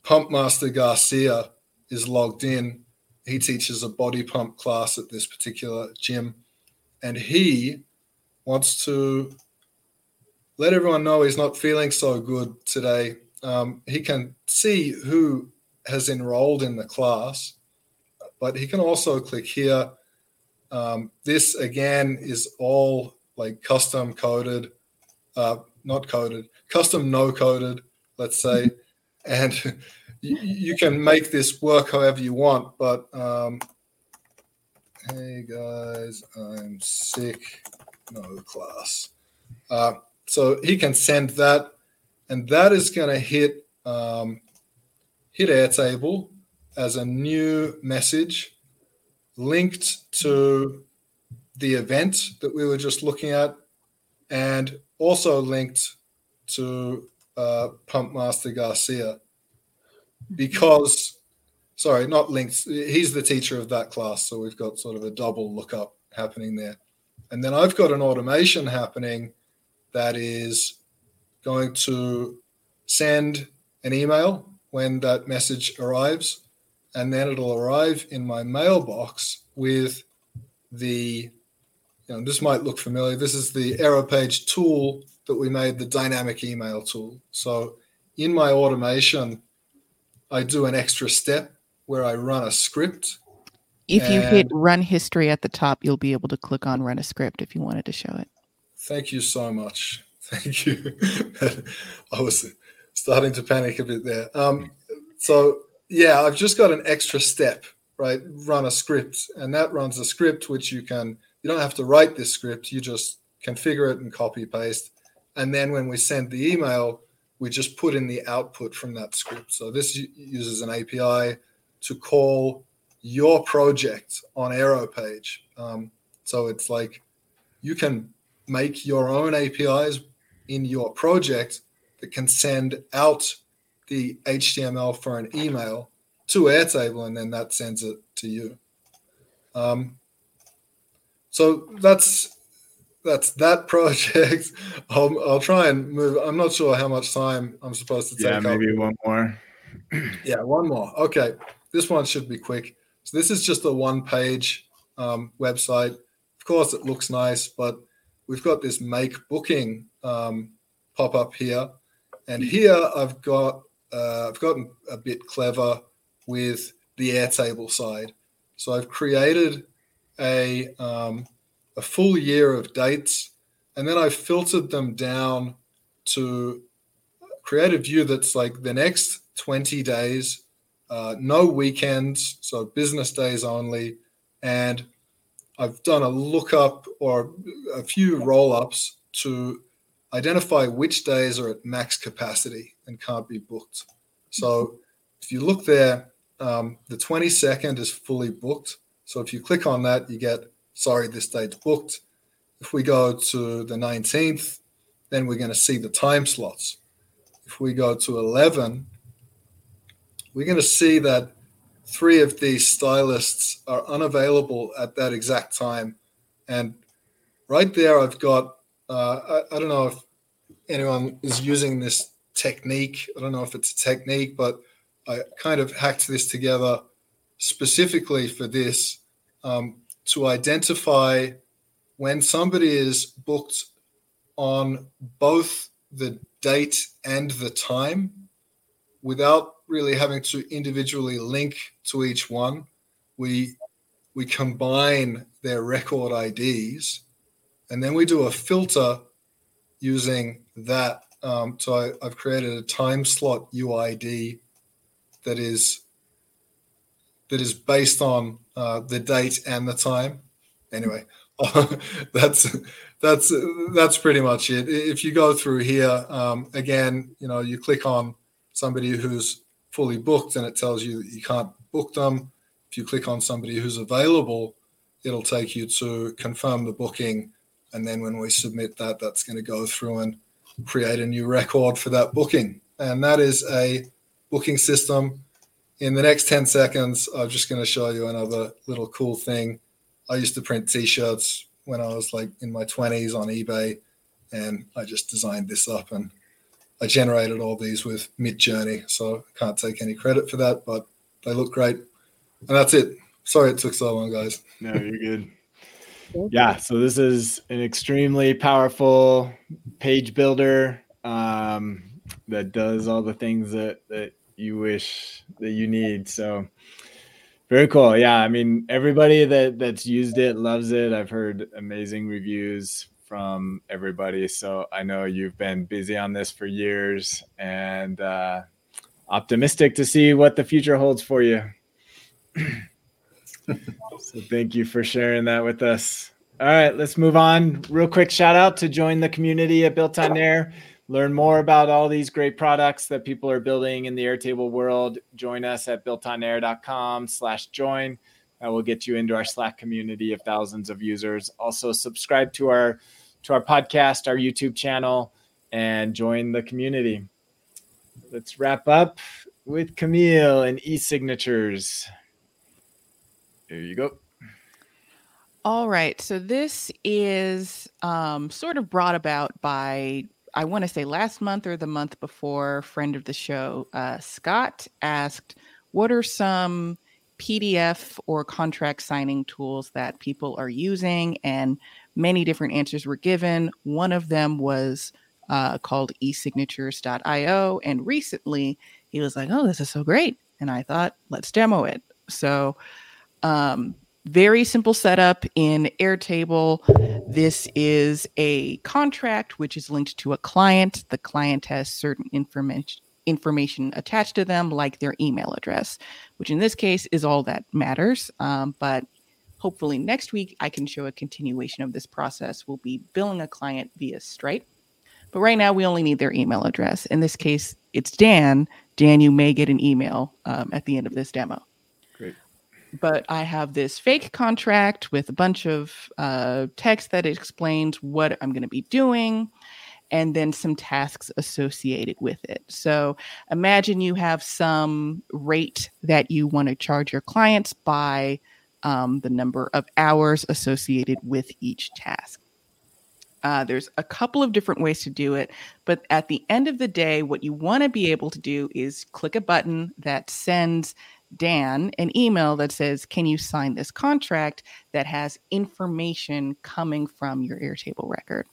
Pump Master Garcia is logged in. He teaches a body pump class at this particular gym, and he wants to let everyone know he's not feeling so good today. Um, he can see who has enrolled in the class, but he can also click here. Um, this again is all like custom coded, uh, not coded, custom no coded, let's say. And you, you, can make this work however you want, but um, hey guys, I'm sick, no class. Uh, so he can send that, and that is going to hit um, hit Airtable as a new message linked to the event that we were just looking at, and also linked to uh, Pump Master Garcia because, sorry, not links. He's the teacher of that class, so we've got sort of a double lookup happening there. And then I've got an automation happening that is going to send an email when that message arrives, and then it'll arrive in my mailbox with the you know, this might look familiar. This is the Aeropage tool that we made, the dynamic email tool. So in my automation, I do an extra step where I run a script. If you hit run history at the top, you'll be able to click on run a script if you wanted to show it. Thank you so much. Thank you. I was starting to panic a bit there. Um, so, yeah, I've just got an extra step, right? Run a script, and that runs a script which you can, you don't have to write this script, you just configure it and copy paste. And then when we send the email, we just put in the output from that script. So this uses an API to call your project on Aeropage. Um, so it's like you can make your own APIs in your project that can send out the HTML for an email to Airtable, and then that sends it to you. Um, so that's that's that project. I'll, I'll try and move. I'm not sure how much time I'm supposed to take. Yeah, maybe up. one more. yeah, one more. Okay, this one should be quick. So this is just a one-page um, website. Of course, it looks nice, but we've got this make booking um, pop up here, and here I've got uh, I've gotten a bit clever with the Airtable side. So I've created a um, a full year of dates, and then I've filtered them down to create a view that's like the next 20 days, uh, no weekends, so business days only, and I've done a lookup or a few roll ups to identify which days are at max capacity and can't be booked. So if you look there, um, the 22nd is fully booked. So if you click on that, you get sorry, this date's booked. If we go to the 19th, then we're going to see the time slots. If we go to 11, we're going to see that three of these stylists are unavailable at that exact time. And right there, I've got, uh, I, I don't know if anyone is using this technique. I don't know if it's a technique, but I kind of hacked this together specifically for this. Um, to identify when somebody is booked on both the date and the time without really having to individually link to each one we we combine their record IDs and then we do a filter using that um, so I, I've created a time slot UID that is that is based on uh, the date and the time. Anyway, that's that's that's pretty much it. If you go through here, um, again, you know, you click on somebody who's fully booked, and it tells you that you can't book them. If you click on somebody who's available, it'll take you to confirm the booking, and then when we submit that, that's going to go through and create a new record for that booking, and that is a booking system. In the next 10 seconds, I'm just going to show you another little cool thing. I used to print t-shirts when I was like in my 20s on eBay, and I just designed this up and I generated all these with Midjourney. So I can't take any credit for that, but they look great. And that's it. Sorry it took so long, guys. No, you're good. yeah, so this is an extremely powerful page builder um, that does all the things that that you wish that you need. So very cool. Yeah, I mean everybody that that's used it loves it. I've heard amazing reviews from everybody. So I know you've been busy on this for years and uh, optimistic to see what the future holds for you. so thank you for sharing that with us. All right, let's move on. Real quick shout out to join the community at Built on Air learn more about all these great products that people are building in the Airtable world, join us at builtonair.com slash join. That will get you into our Slack community of thousands of users. Also subscribe to our to our podcast, our YouTube channel, and join the community. Let's wrap up with Kamille and e-signatures. There you go. All right. So this is um, sort of brought about by I want to say last month or the month before, friend of the show, uh, Scott asked, What are some PDF or contract signing tools that people are using? And many different answers were given. One of them was uh, called esignatures.io. And recently he was like, Oh, this is so great. And I thought, let's demo it. So um, very simple setup in Airtable. This is a contract which is linked to a client. The client has certain information information attached to them, like their email address, which in this case is all that matters. Um, but hopefully next week I can show a continuation of this process. We'll be billing a client via Stripe. But right now we only need their email address. In this case, it's Dan. Dan, you may get an email um, at the end of this demo Great. but I have this fake contract with a bunch of uh, text that explains what I'm going to be doing and then some tasks associated with it. So imagine you have some rate that you want to charge your clients by um, the number of hours associated with each task. Uh, there's a couple of different ways to do it, but at the end of the day, what you want to be able to do is click a button that sends Dan an email that says, Can you sign this contract that has information coming from your Airtable record?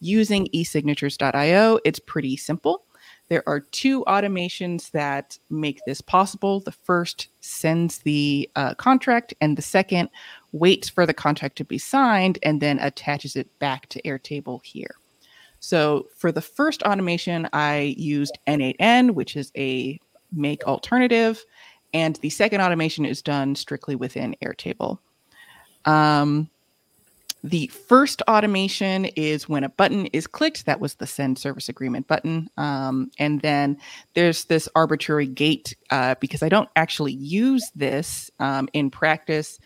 Using esignatures.io, it's pretty simple. There are two automations that make this possible. The first sends the uh, contract, and the second waits for the contract to be signed and then attaches it back to Airtable here. So for the first automation, I used N8N, which is a make alternative and the second automation is done strictly within Airtable. Um, the first automation is when a button is clicked. That was the send service agreement button. Um, and then there's this arbitrary gate uh, because I don't actually use this um, in practice.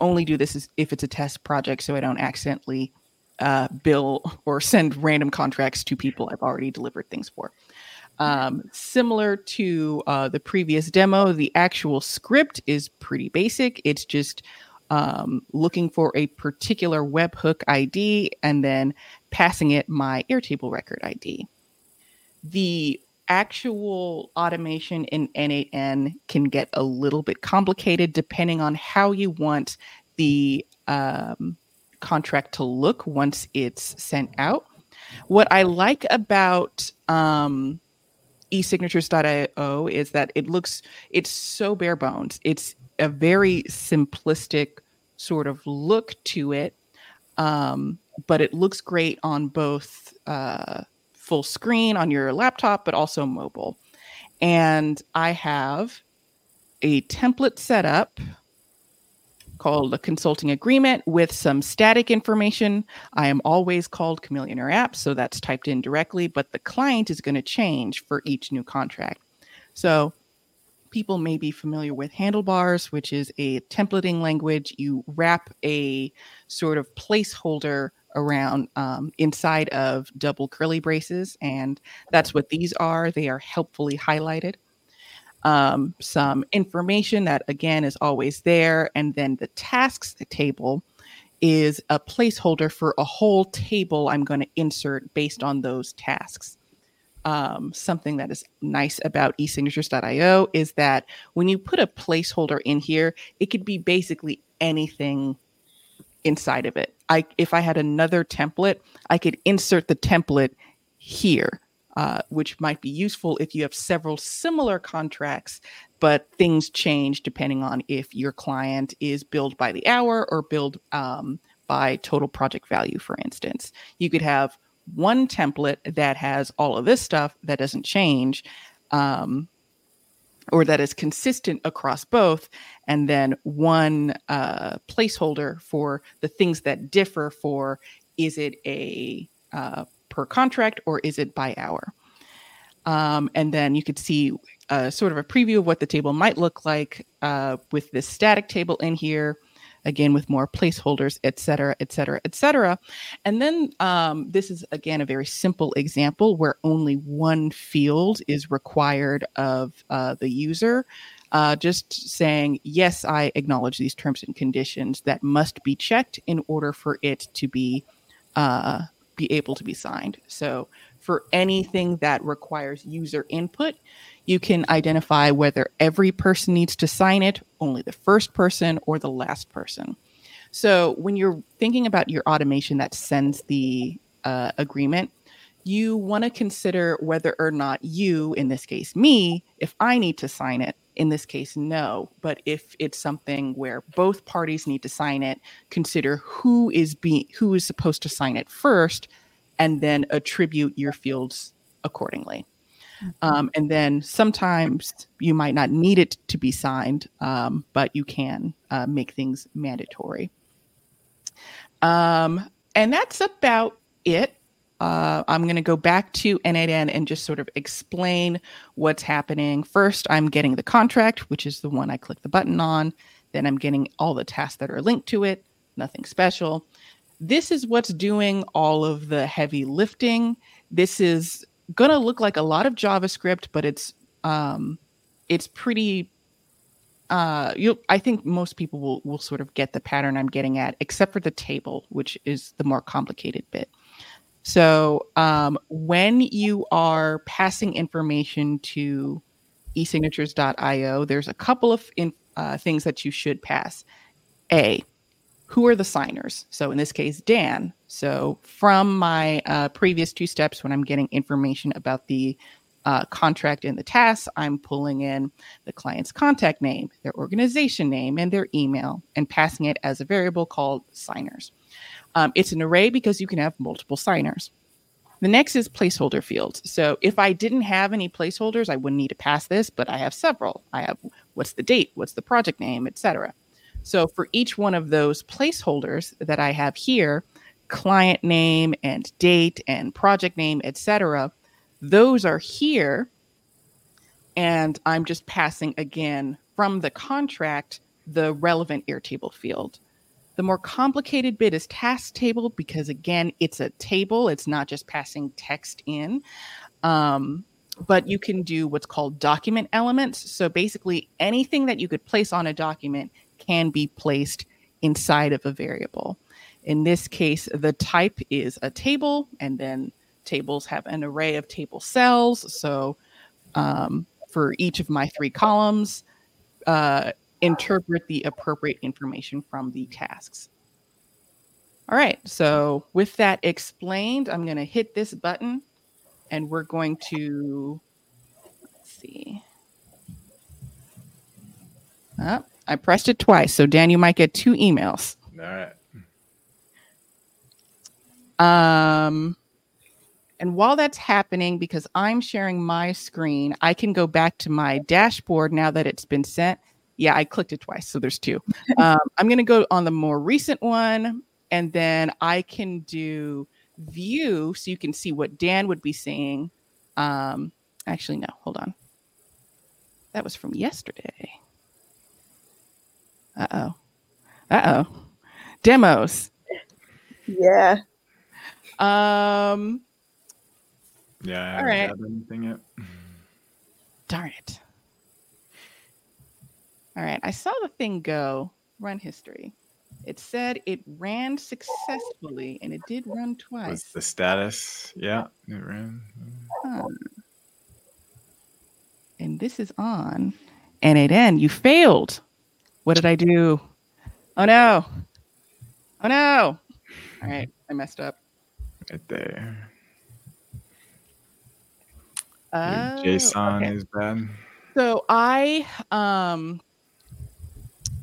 Only do this if it's a test project so I don't accidentally uh, bill or send random contracts to people I've already delivered things for. Um, similar to uh, the previous demo, the actual script is pretty basic. It's just um, looking for a particular webhook ID and then passing it my Airtable record ID. The actual automation in N8N can get a little bit complicated depending on how you want the um, contract to look once it's sent out. What I like about um, esignatures.io is that it looks it's so bare bones. It's a very simplistic sort of look to it, um, but it looks great on both uh, full screen on your laptop, but also mobile. And I have a template set up called a consulting agreement with some static information. I am always called Kamillionaire App, so that's typed in directly, but the client is going to change for each new contract. So people may be familiar with handlebars, which is a templating language. You wrap a sort of placeholder around um, inside of double curly braces, and that's what these are. They are helpfully highlighted. Um, some information that again is always there, and then the tasks table is a placeholder for a whole table I'm going to insert based on those tasks um, something that is nice about esignatures.io is that when you put a placeholder in here, it could be basically anything inside of it. I if I had another template, I could insert the template here, uh, which might be useful if you have several similar contracts, but things change depending on if your client is billed by the hour or billed um, by total project value, for instance. You could have one template that has all of this stuff that doesn't change um, or that is consistent across both and then one uh, placeholder for the things that differ for is it a uh, per contract or is it by hour? Um, and then you could see uh, sort of a preview of what the table might look like uh, with this static table in here again with more placeholders, et cetera, et cetera, et cetera. And then um, this is again a very simple example where only one field is required of uh, the user. Uh, just saying, yes, I acknowledge these terms and conditions that must be checked in order for it to be uh, be able to be signed. So for anything that requires user input, you can identify whether every person needs to sign it, only the first person, or the last person. So when you're thinking about your automation that sends the uh, agreement, you want to consider whether or not you, in this case, me, if I need to sign it. In this case, no. But if it's something where both parties need to sign it, consider who is being who is supposed to sign it first, and then attribute your fields accordingly. Um, and then sometimes you might not need it to be signed, um, but you can uh, make things mandatory. Um, and that's about it. Uh, I'm going to go back to N8N and just sort of explain what's happening. First, I'm getting the contract, which is the one I click the button on. Then I'm getting all the tasks that are linked to it, nothing special. This is what's doing all of the heavy lifting. This is going to look like a lot of JavaScript, but it's um, it's pretty. Uh, you I think most people will will sort of get the pattern I'm getting at, except for the table, which is the more complicated bit. So um, when you are passing information to esignatures.io, there's a couple of in, uh, things that you should pass. A, who are the signers? So in this case, Dan. So from my uh, previous two steps, when I'm getting information about the uh, contract and the tasks, I'm pulling in the client's contact name, their organization name, and their email, and passing it as a variable called signers. Um, it's an array because you can have multiple signers. The next is placeholder fields. So if I didn't have any placeholders, I wouldn't need to pass this, but I have several. I have what's the date, what's the project name, etc. So for each one of those placeholders that I have here, client name and date and project name, etc., those are here. And I'm just passing again from the contract the relevant Airtable field. The more complicated bit is task table because, again, it's a table. It's not just passing text in. Um, but you can do what's called document elements. So basically, anything that you could place on a document can be placed inside of a variable. In this case, the type is a table, and then tables have an array of table cells. So um, for each of my three columns, uh, interpret the appropriate information from the tasks. All right, so with that explained, I'm going to hit this button and we're going to, let's see. Oh, I pressed it twice. So, Dan, you might get two emails. All right. Um, and while that's happening, because I'm sharing my screen, I can go back to my dashboard now that it's been sent Yeah, I clicked it twice, so there's two. Um, I'm gonna go on the more recent one, and then I can do view so you can see what Dan would be seeing. Um, actually, no, hold on. That was from yesterday. Uh oh. Uh oh. Demos. Yeah. Um, Yeah. I All haven't right. got anything yet. darn it. All right, I saw the thing go run history. It said it ran successfully and it did run What's twice. the status? Yeah. It ran. Huh. And this is on N8N. You failed. What did I do? Oh no. Oh no. All right, I messed up. Right there. Oh, JSON okay. is bad. So I um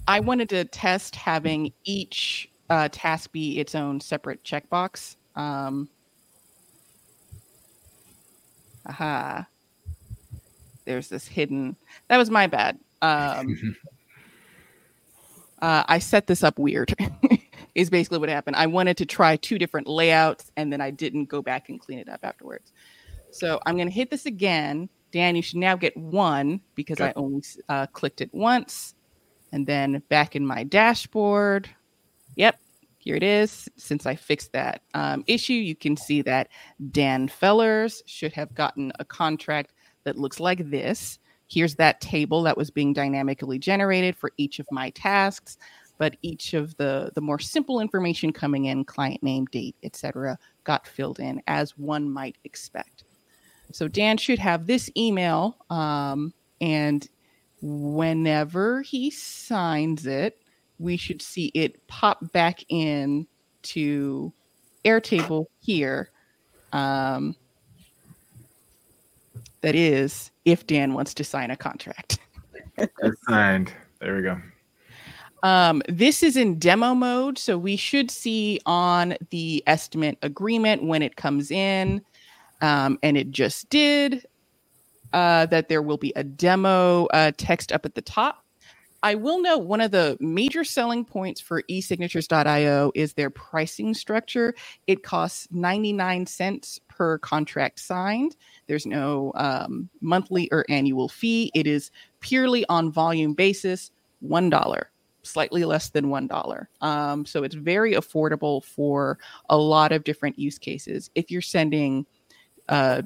I wanted to test having each uh, task be its own separate checkbox. Um, aha. There's this hidden. That was my bad. Um, uh, I set this up weird. is basically what happened. I wanted to try two different layouts, and then I didn't go back and clean it up afterwards. So I'm going to hit this again. Dan, you should now get one because I only uh, clicked it once. And then back in my dashboard. Yep, here it is. Since I fixed that um, issue, you can see that Dan Fellars should have gotten a contract that looks like this. Here's that table that was being dynamically generated for each of my tasks, but each of the the more simple information coming in, client name, date, etc., got filled in as one might expect. So Dan should have this email, um, and whenever he signs it, we should see it pop back in to Airtable here. Um, that is, if Dan wants to sign a contract. It's signed. There we go. Um, this is in demo mode, so we should see on the estimate agreement when it comes in, um, and it just did, uh, that there will be a demo uh, text up at the top. I will note one of the major selling points for esignatures.io is their pricing structure. It costs 99 cents per contract signed. There's no um, monthly or annual fee. It is purely on volume basis, $1 slightly less than one dollar. Um, so it's very affordable for a lot of different use cases. If you're sending a,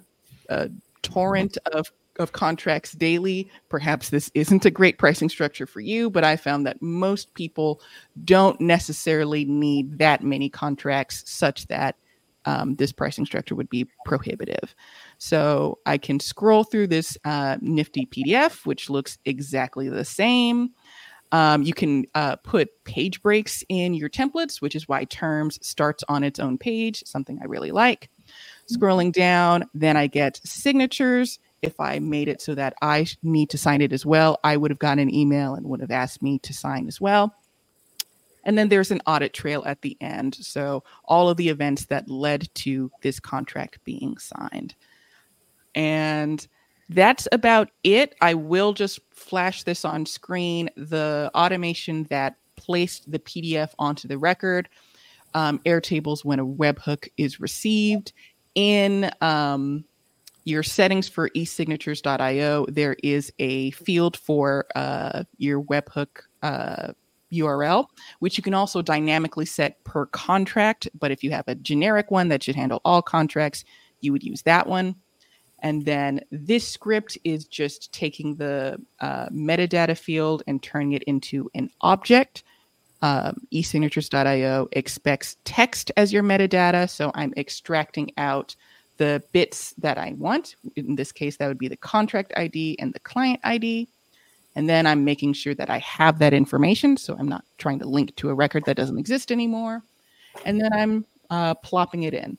a torrent of of contracts daily, perhaps this isn't a great pricing structure for you. But I found that most people don't necessarily need that many contracts, such that um, this pricing structure would be prohibitive. So I can scroll through this uh, nifty PDF, which looks exactly the same. Um, you can uh, put page breaks in your templates, which is why terms starts on its own page, something I really like. Scrolling down, then I get signatures. If I made it so that I need to sign it as well, I would have gotten an email and would have asked me to sign as well. And then there's an audit trail at the end. So all of the events that led to this contract being signed. And that's about it. I will just flash this on screen. The automation that placed the PDF onto the record, um, Airtables when a webhook is received. In um, your settings for esignatures.io, there is a field for uh, your webhook uh, URL, which you can also dynamically set per contract. But if you have a generic one that should handle all contracts, you would use that one. And then this script is just taking the uh, metadata field and turning it into an object. Um, esignatures.io expects text as your metadata. So I'm extracting out the bits that I want. In this case, that would be the contract ID and the client ID. And then I'm making sure that I have that information. So I'm not trying to link to a record that doesn't exist anymore. And then I'm uh, plopping it in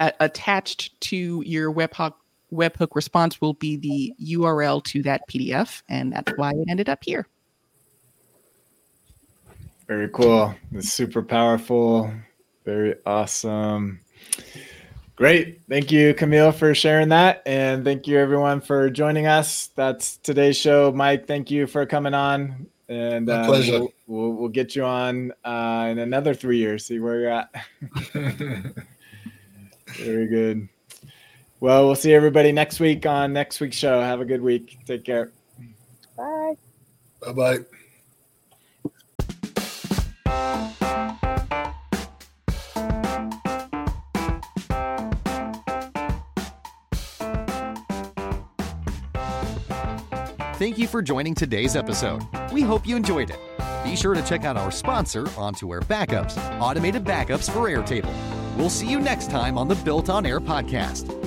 a- attached to your webhook webhook response will be the URL to that PDF, and that's why it ended up here. Very cool. It's super powerful. Very awesome. Great. Thank you, Kamille, for sharing that. And thank you, everyone, for joining us. That's today's show. Mike, thank you for coming on. And uh, pleasure. We'll, we'll, we'll, get you on uh, in another three years, see where you're at. Very good. Well, we'll see everybody next week on next week's show. Have a good week. Take care. Bye. Bye bye. Thank you for joining today's episode. We hope you enjoyed it. Be sure to check out our sponsor, On2Air Backups, automated backups for Airtable. We'll see you next time on the Built on Air podcast.